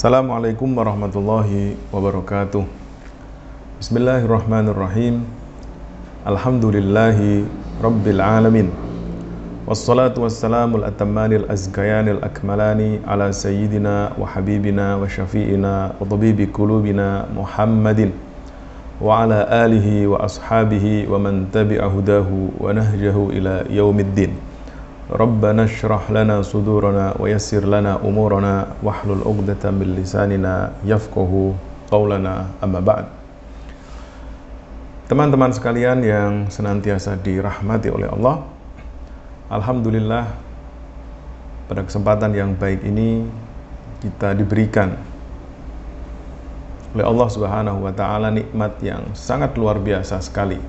Assalamualaikum warahmatullahi wabarakatuh. Bismillahirrahmanirrahim. Alhamdulillahi rabbil alamin. Wassalatu wassalamu al-atammanil azkayanil akmalani ala sayyidina wa habibina wa syafi'ina wa tabibi kulubina Muhammadin wa ala alihi wa ashabihi wa man tabi'a hudahu wa nahjahu ila yaumiddin. Syrah lana sudurana wa yassir lana umurana wahlul 'uqdatam min lisanina yafqahu qawlana amma ba'd. Teman-teman sekalian yang senantiasa dirahmati oleh Allah, alhamdulillah pada kesempatan yang baik ini kita diberikan oleh Allah Subhanahu wa taala nikmat yang sangat luar biasa sekali.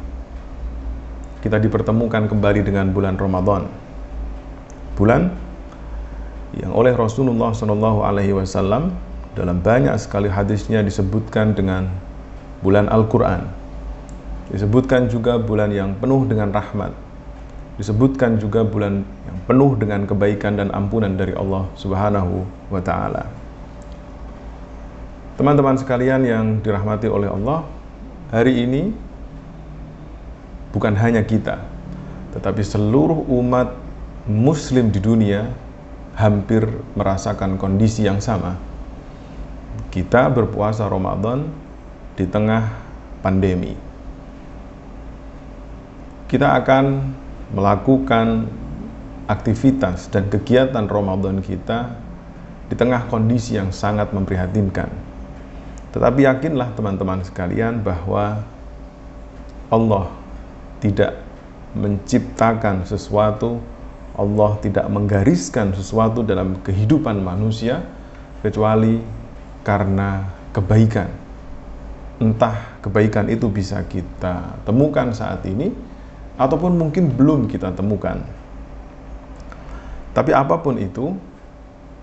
Kita dipertemukan kembali dengan bulan Ramadan bulan yang oleh Rasulullah Shallallahu Alaihi Wasallam dalam banyak sekali hadisnya disebutkan dengan bulan Al-Quran disebutkan juga bulan yang penuh dengan rahmat disebutkan juga bulan yang penuh dengan kebaikan dan ampunan dari Allah Subhanahu wa taala. Teman-teman sekalian yang dirahmati oleh Allah, hari ini bukan hanya kita, tetapi seluruh umat muslim di dunia hampir merasakan kondisi yang sama. Kita berpuasa Ramadan di tengah pandemi. Kita akan melakukan aktivitas dan kegiatan Ramadan kita di tengah kondisi yang sangat memprihatinkan. Tetapi yakinlah teman-teman sekalian bahwa Allah tidak menciptakan sesuatu Allah tidak menggariskan sesuatu dalam kehidupan manusia kecuali karena kebaikan. Entah kebaikan itu bisa kita temukan saat ini ataupun mungkin belum kita temukan. Tapi apa pun itu,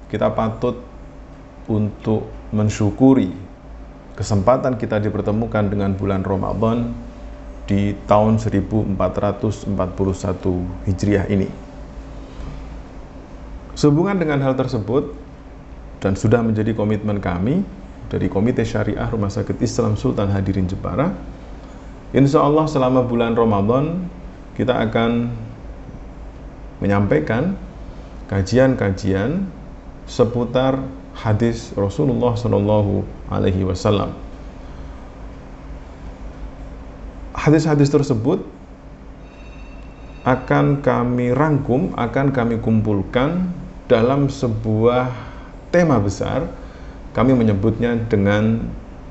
kita patut untuk mensyukuri kesempatan kita dipertemukan dengan bulan Ramadan di tahun 1441 Hijriah ini. Sehubungan dengan hal tersebut dan sudah menjadi komitmen kami dari Komite Syariah Rumah Sakit Islam Sultan Hadirin Jepara, insya Allah selama bulan Ramadan kita akan menyampaikan kajian-kajian seputar hadis Rasulullah Shallallahu Alaihi Wasallam. Hadis-hadis tersebut akan kami rangkum, akan kami kumpulkan dalam sebuah tema besar kami menyebutnya dengan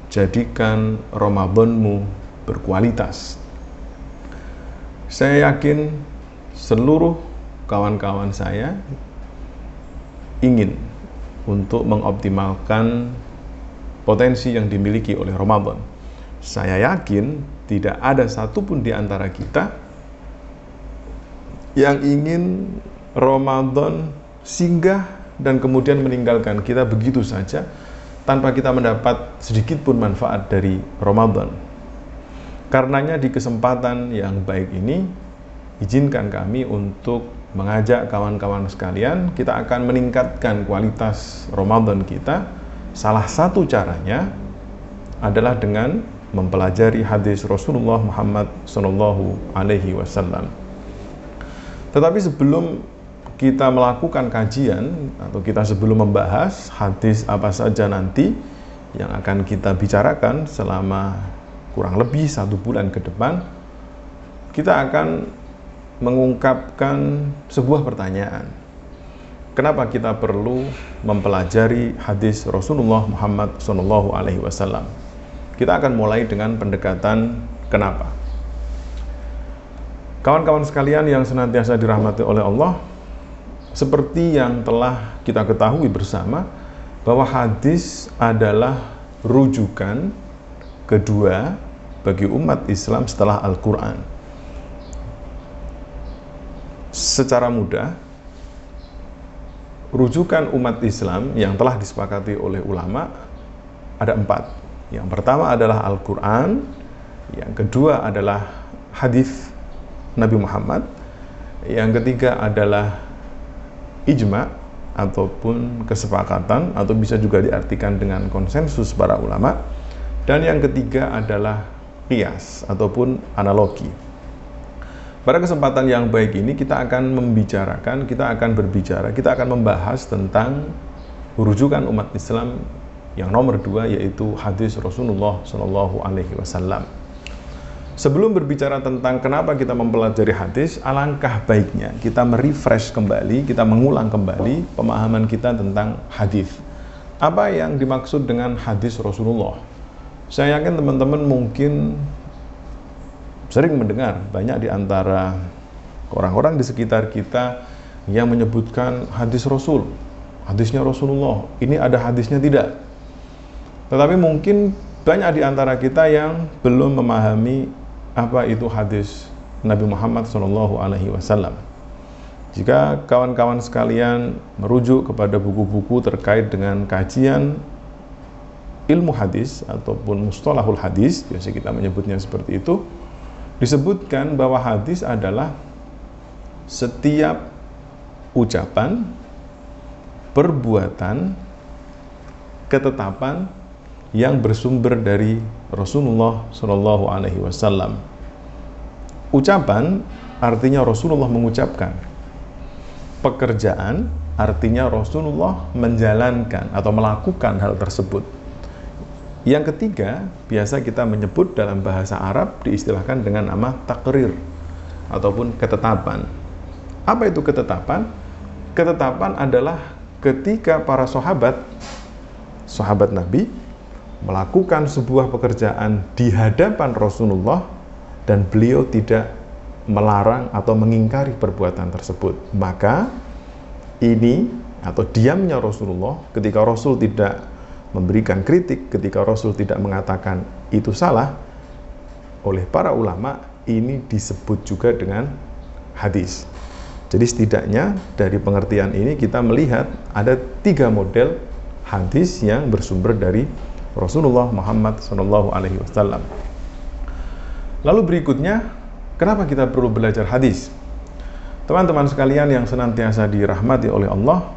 jadikan Ramadanmu berkualitas. Saya yakin seluruh kawan-kawan saya ingin untuk mengoptimalkan potensi yang dimiliki oleh Ramadan. Saya yakin tidak ada satupun di antara kita yang ingin Ramadan singgah dan kemudian meninggalkan kita begitu saja tanpa kita mendapat sedikit pun manfaat dari Ramadan. Karenanya di kesempatan yang baik ini izinkan kami untuk mengajak kawan-kawan sekalian kita akan meningkatkan kualitas Ramadan kita. Salah satu caranya adalah dengan mempelajari hadis Rasulullah Muhammad SAW. Tetapi sebelum kita melakukan kajian atau kita sebelum membahas hadis apa saja nanti yang akan kita bicarakan selama kurang lebih satu bulan ke depan, kita akan mengungkapkan sebuah pertanyaan. Kenapa kita perlu mempelajari hadis Rasulullah Muhammad SAW? Alaihi Wasallam? Kita akan mulai dengan pendekatan kenapa. Kawan-kawan sekalian yang senantiasa dirahmati oleh Allah, seperti yang telah kita ketahui bersama bahwa hadis adalah rujukan kedua bagi umat Islam setelah Al-Quran. Secara mudah, rujukan umat Islam yang telah disepakati oleh ulama ada empat. Yang pertama adalah Al-Quran, yang kedua adalah hadis Nabi Muhammad, yang ketiga adalah ijma ataupun kesepakatan atau bisa juga diartikan dengan konsensus para ulama. Dan yang ketiga adalah kias ataupun analogi. Pada kesempatan yang baik ini kita akan membicarakan, kita akan berbicara, kita akan membahas tentang rujukan umat Islam yang nomor dua yaitu hadis Rasulullah Shallallahu Alaihi Wasallam. Sebelum berbicara tentang kenapa kita mempelajari hadis, alangkah baiknya kita merefresh kembali, kita mengulang kembali pemahaman kita tentang hadis. Apa yang dimaksud dengan hadis Rasulullah? Saya yakin teman-teman mungkin sering mendengar banyak di antara orang-orang di sekitar kita yang menyebutkan hadis Rasul, hadisnya Rasulullah. Ini ada hadisnya tidak. Tetapi mungkin banyak di antara kita yang belum memahami apa itu hadis Nabi Muhammad SAW. Jika kawan-kawan sekalian merujuk kepada buku-buku terkait dengan kajian ilmu hadis ataupun mustalahul hadis, biasa kita menyebutnya seperti itu, disebutkan bahwa hadis adalah setiap ucapan, perbuatan, ketetapan yang bersumber dari Rasulullah Shallallahu Alaihi Wasallam. Ucapan artinya Rasulullah mengucapkan. Pekerjaan artinya Rasulullah menjalankan atau melakukan hal tersebut. Yang ketiga, biasa kita menyebut dalam bahasa Arab diistilahkan dengan nama takrir ataupun ketetapan. Apa itu ketetapan? Ketetapan adalah ketika para sahabat, sahabat Nabi, melakukan sebuah pekerjaan di hadapan Rasulullah dan beliau tidak melarang atau mengingkari perbuatan tersebut. Maka ini atau diamnya Rasulullah ketika Rasul tidak memberikan kritik ketika Rasul tidak mengatakan itu salah oleh para ulama ini disebut juga dengan hadis. Jadi setidaknya dari pengertian ini kita melihat ada tiga model hadis yang bersumber dari Rasulullah Muhammad SAW. Lalu berikutnya, kenapa kita perlu belajar hadis? Teman-teman sekalian yang senantiasa dirahmati oleh Allah,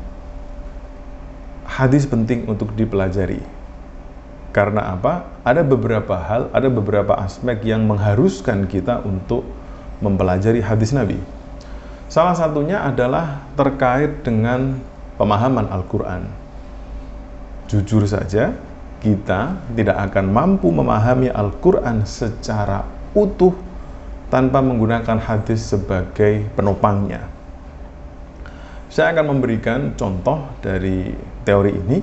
hadis penting untuk dipelajari. Karena apa? Ada beberapa hal, ada beberapa aspek yang mengharuskan kita untuk mempelajari hadis Nabi. Salah satunya adalah terkait dengan pemahaman Al-Quran. Jujur saja, kita tidak akan mampu memahami Al-Quran secara utuh tanpa menggunakan hadis sebagai penopangnya. Saya akan memberikan contoh dari teori ini.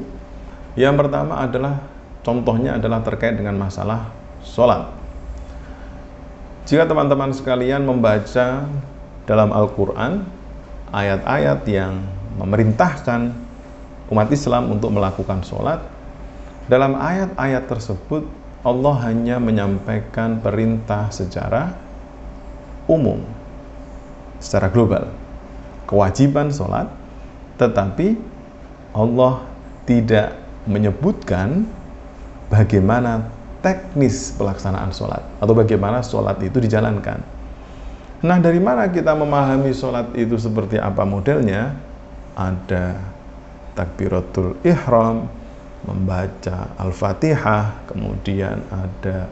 Yang pertama adalah contohnya adalah terkait dengan masalah sholat. Jika teman-teman sekalian membaca dalam Al-Quran ayat-ayat yang memerintahkan umat Islam untuk melakukan sholat, dalam ayat-ayat tersebut Allah hanya menyampaikan perintah secara umum, secara global kewajiban sholat, tetapi Allah tidak menyebutkan bagaimana teknis pelaksanaan sholat atau bagaimana sholat itu dijalankan. Nah, dari mana kita memahami sholat itu seperti apa modelnya? Ada takbiratul ihram, membaca al-fatihah, kemudian ada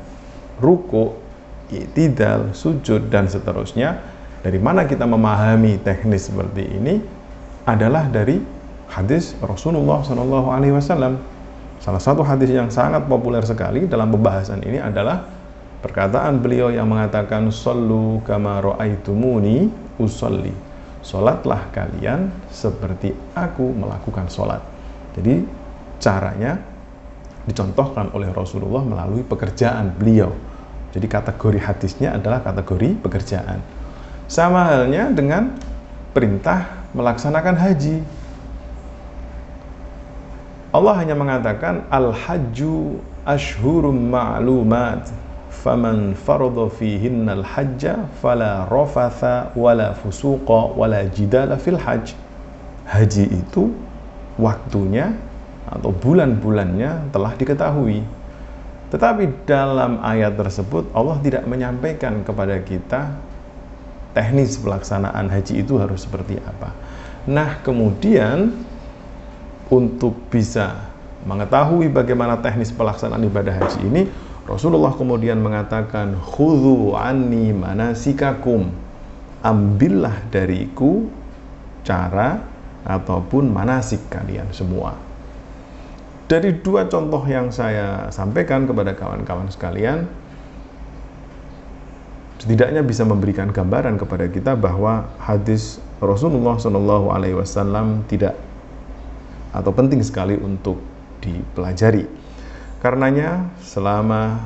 ruku, itidal, sujud, dan seterusnya. Dari mana kita memahami teknis seperti ini? Adalah dari hadis Rasulullah Shallallahu Alaihi Wasallam. Salah satu hadis yang sangat populer sekali dalam pembahasan ini adalah perkataan beliau yang mengatakan Sallu kama ro'aitumuni usolli Solatlah kalian seperti aku melakukan solat Jadi caranya dicontohkan oleh Rasulullah melalui pekerjaan beliau Jadi kategori hadisnya adalah kategori pekerjaan sama halnya dengan perintah melaksanakan haji. Allah hanya mengatakan al-hajju ashhurum ma'lumat faman faradha fihinna al-hajja fala rafatha wala fusuqa wala jidala fil hajj. Haji itu waktunya atau bulan-bulannya telah diketahui. Tetapi dalam ayat tersebut Allah tidak menyampaikan kepada kita teknis pelaksanaan haji itu harus seperti apa. Nah, kemudian untuk bisa mengetahui bagaimana teknis pelaksanaan ibadah haji ini, Rasulullah kemudian mengatakan, "Khudhu anni manasikakum." Ambillah dariku cara ataupun manasik kalian semua. Dari dua contoh yang saya sampaikan kepada kawan-kawan sekalian, setidaknya bisa memberikan gambaran kepada kita bahwa hadis Rasulullah Shallallahu Alaihi Wasallam tidak atau penting sekali untuk dipelajari. Karenanya selama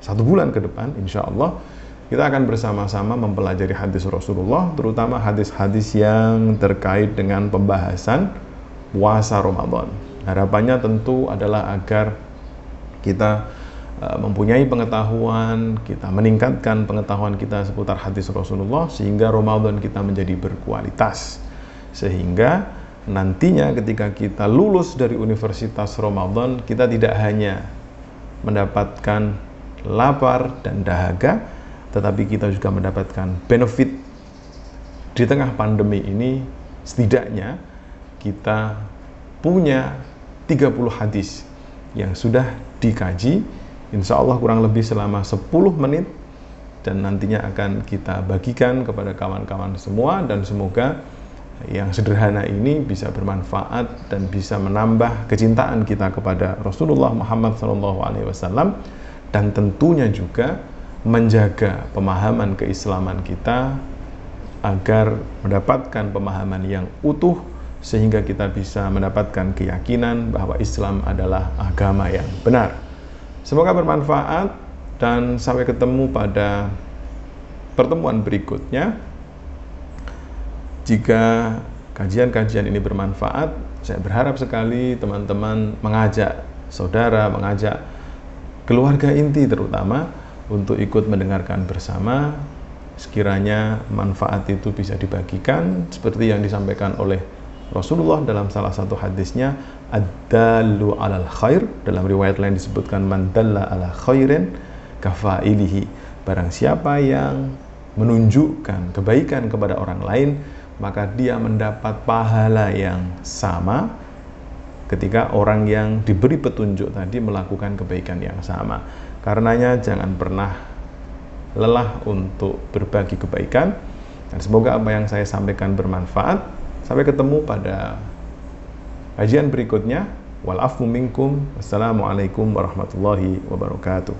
satu bulan ke depan, insya Allah kita akan bersama-sama mempelajari hadis Rasulullah, terutama hadis-hadis yang terkait dengan pembahasan puasa Ramadan. Harapannya tentu adalah agar kita uh, mempunyai pengetahuan, kita meningkatkan pengetahuan kita seputar hadis Rasulullah sehingga Ramadan kita menjadi berkualitas. Sehingga nantinya ketika kita lulus dari Universitas Ramadan, kita tidak hanya mendapatkan lapar dan dahaga, tetapi kita juga mendapatkan benefit di tengah pandemi ini setidaknya kita punya 30 hadis yang sudah dikaji insya Allah kurang lebih selama 10 menit dan nantinya akan kita bagikan kepada kawan-kawan semua dan semoga yang sederhana ini bisa bermanfaat dan bisa menambah kecintaan kita kepada Rasulullah Muhammad SAW dan tentunya juga menjaga pemahaman keislaman kita agar mendapatkan pemahaman yang utuh sehingga kita bisa mendapatkan keyakinan bahwa Islam adalah agama yang benar. Semoga bermanfaat dan sampai ketemu pada pertemuan berikutnya. Jika kajian-kajian ini bermanfaat, saya berharap sekali teman-teman mengajak saudara, mengajak keluarga inti terutama untuk ikut mendengarkan bersama sekiranya manfaat itu bisa dibagikan seperti yang disampaikan oleh Rasulullah dalam salah satu hadisnya ad-dallu alal khair dalam riwayat lain disebutkan man dalla ala khairin kafailihi. Barang siapa yang menunjukkan kebaikan kepada orang lain maka dia mendapat pahala yang sama ketika orang yang diberi petunjuk tadi melakukan kebaikan yang sama. Karenanya jangan pernah lelah untuk berbagi kebaikan. Dan semoga apa yang saya sampaikan bermanfaat Sampai ketemu pada kajian berikutnya. Walafu minkum. Wassalamualaikum warahmatullahi wabarakatuh.